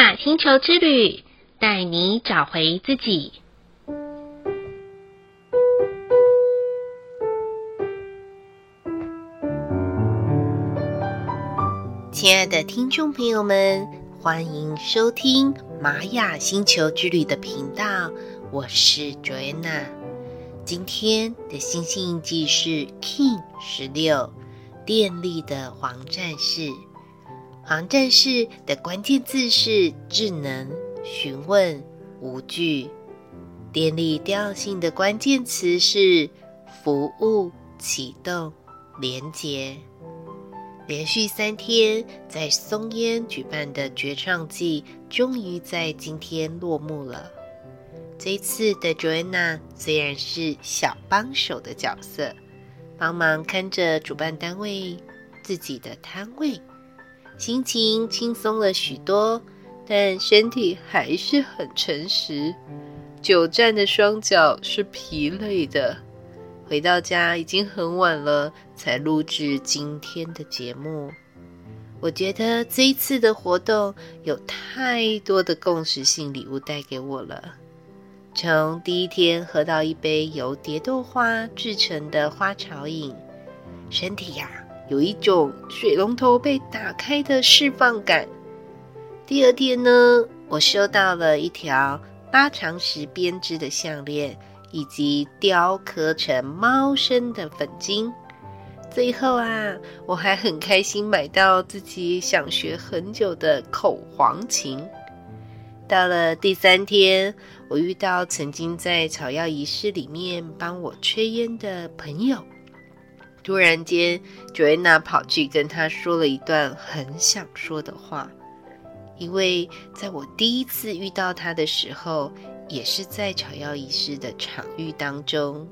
雅星球之旅，带你找回自己。亲爱的听众朋友们，欢迎收听玛雅星球之旅的频道，我是 Joana。今天的星星印记是 King 十六，电力的黄战士。黄战士的关键字是智能、询问、无惧；电力调性的关键词是服务、启动、连结。连续三天在松烟举办的绝唱季，终于在今天落幕了。这一次的 Joanna 虽然是小帮手的角色，帮忙看着主办单位自己的摊位。心情轻松了许多，但身体还是很诚实。久站的双脚是疲累的。回到家已经很晚了，才录制今天的节目。我觉得这一次的活动有太多的共识性礼物带给我了。从第一天喝到一杯由蝶豆花制成的花草饮，身体呀、有一种水龙头被打开的释放感。第二天呢，我收到了一条拉长石编织的项链，以及雕刻成猫身的粉晶。最后啊，我还很开心买到自己想学很久的口簧琴。到了第三天，我遇到曾经在草药仪式里面帮我吹烟的朋友。突然间，Joanna 跑去跟他说了一段很想说的话，因为在我第一次遇到他的时候，也是在草药仪式的场域当中。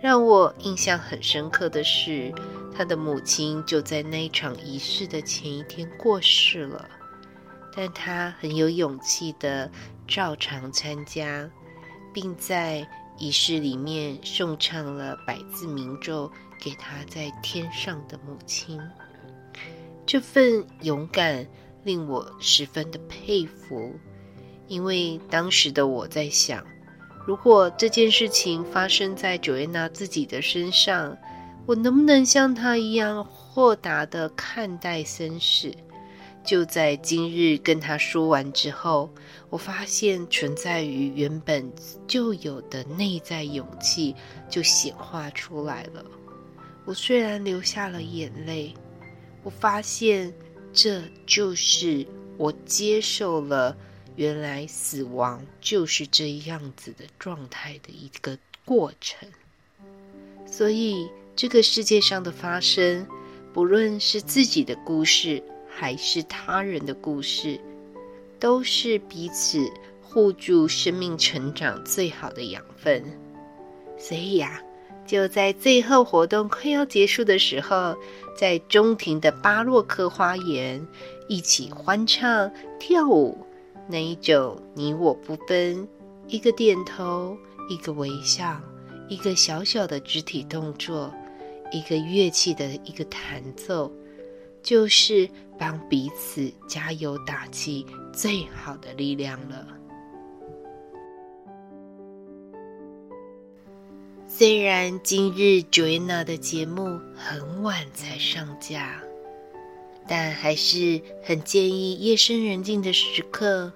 让我印象很深刻的是，他的母亲就在那一场仪式的前一天过世了，但他很有勇气的照常参加，并在仪式里面诵唱了百字铭咒。给他在天上的母亲，这份勇敢令我十分的佩服。因为当时的我在想，如果这件事情发生在九月娜自己的身上，我能不能像她一样豁达的看待生死？就在今日跟他说完之后，我发现存在于原本就有的内在勇气就显化出来了。我虽然流下了眼泪，我发现这就是我接受了原来死亡就是这样子的状态的一个过程。所以，这个世界上的发生，不论是自己的故事还是他人的故事，都是彼此互助生命成长最好的养分。所以呀。就在最后活动快要结束的时候，在中庭的巴洛克花园一起欢唱跳舞，那一种你我不分，一个点头，一个微笑，一个小小的肢体动作，一个乐器的一个弹奏，就是帮彼此加油打气最好的力量了。虽然今日 Joanna 的节目很晚才上架，但还是很建议夜深人静的时刻，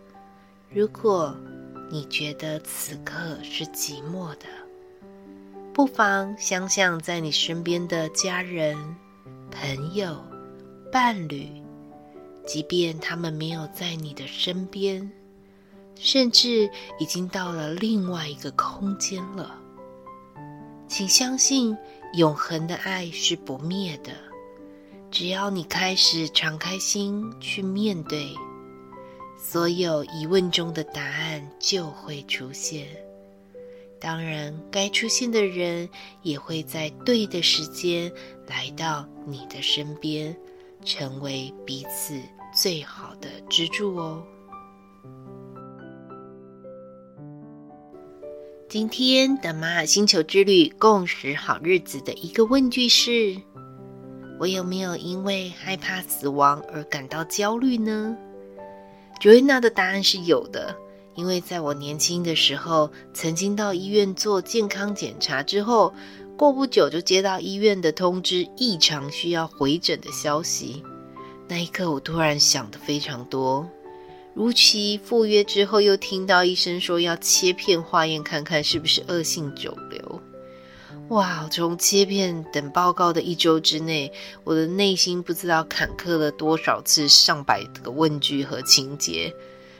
如果你觉得此刻是寂寞的，不妨想想在你身边的家人、朋友、伴侣，即便他们没有在你的身边，甚至已经到了另外一个空间了。请相信，永恒的爱是不灭的。只要你开始敞开心去面对，所有疑问中的答案就会出现。当然，该出现的人也会在对的时间来到你的身边，成为彼此最好的支柱哦。今天的玛雅星球之旅共识好日子的一个问句是：我有没有因为害怕死亡而感到焦虑呢 Joanna 的答案是有的，因为在我年轻的时候，曾经到医院做健康检查之后，过不久就接到医院的通知，异常需要回诊的消息。那一刻，我突然想得非常多。如期赴约之后，又听到医生说要切片化验，看看是不是恶性肿瘤。哇！从切片等报告的一周之内，我的内心不知道坎坷了多少次上百个问句和情节。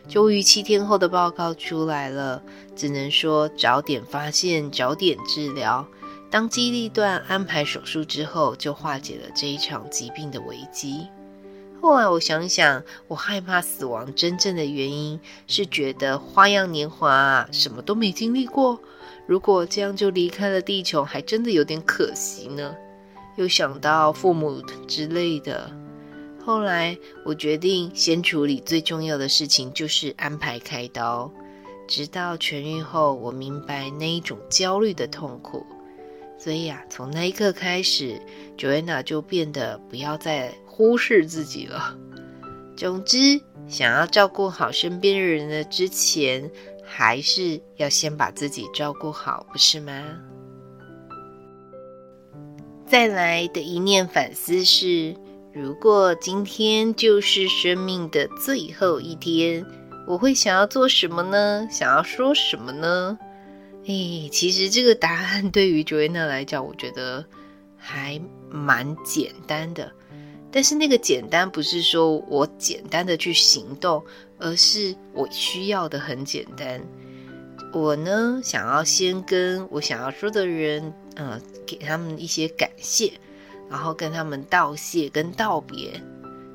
终于七天后的报告出来了，只能说早点发现，早点治疗。当机立断安排手术之后，就化解了这一场疾病的危机。后来我想想，我害怕死亡真正的原因是觉得花样年华，什么都没经历过。如果这样就离开了地球，还真的有点可惜呢。又想到父母之类的，后来我决定先处理最重要的事情，就是安排开刀。直到痊愈后，我明白那一种焦虑的痛苦。所以啊，从那一刻开始，Joanna 就变得不要再忽视自己了。总之，想要照顾好身边的人的之前，还是要先把自己照顾好，不是吗？再来的一念反思是：如果今天就是生命的最后一天，我会想要做什么呢？想要说什么呢？诶，其实这个答案对于 Joanna 来讲，我觉得还蛮简单的。但是那个简单不是说我简单的去行动，而是我需要的很简单。我呢，想要先跟我想要说的人，呃，给他们一些感谢，然后跟他们道谢跟道别。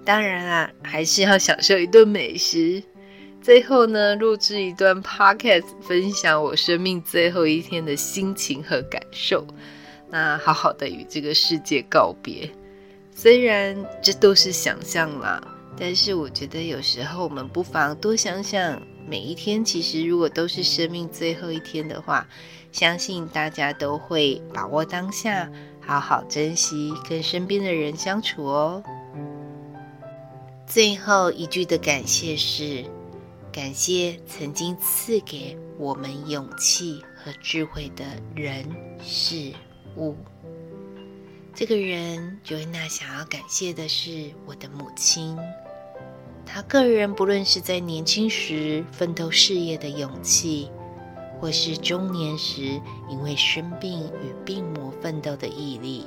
当然啊，还是要享受一顿美食。最后呢，录制一段 podcast，分享我生命最后一天的心情和感受。那好好的与这个世界告别。虽然这都是想象啦，但是我觉得有时候我们不妨多想想，每一天其实如果都是生命最后一天的话，相信大家都会把握当下，好好珍惜跟身边的人相处哦。最后一句的感谢是：感谢曾经赐给我们勇气和智慧的人事物。这个人，Joanna 想要感谢的是我的母亲。她个人不论是在年轻时奋斗事业的勇气，或是中年时因为生病与病魔奋斗的毅力，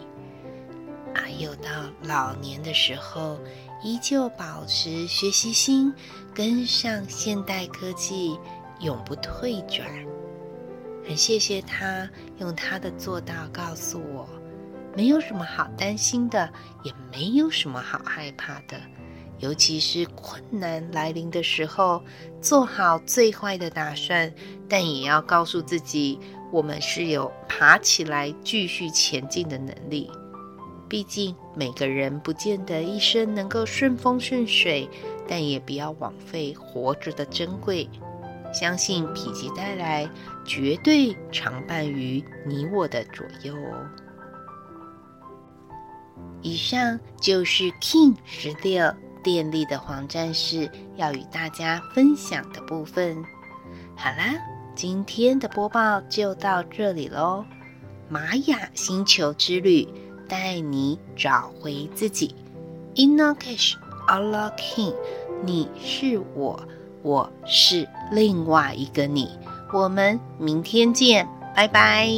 还有到老年的时候依旧保持学习心，跟上现代科技，永不退转。很谢谢她用她的做到告诉我。没有什么好担心的，也没有什么好害怕的。尤其是困难来临的时候，做好最坏的打算，但也要告诉自己，我们是有爬起来继续前进的能力。毕竟每个人不见得一生能够顺风顺水，但也不要枉费活着的珍贵。相信否极泰来，绝对常伴于你我的左右哦。以上就是 King 十六电力的黄战士要与大家分享的部分。好啦，今天的播报就到这里喽。玛雅星球之旅带你找回自己。InNakH Allah Kin，你是我，我是另外一个你。我们明天见，拜拜。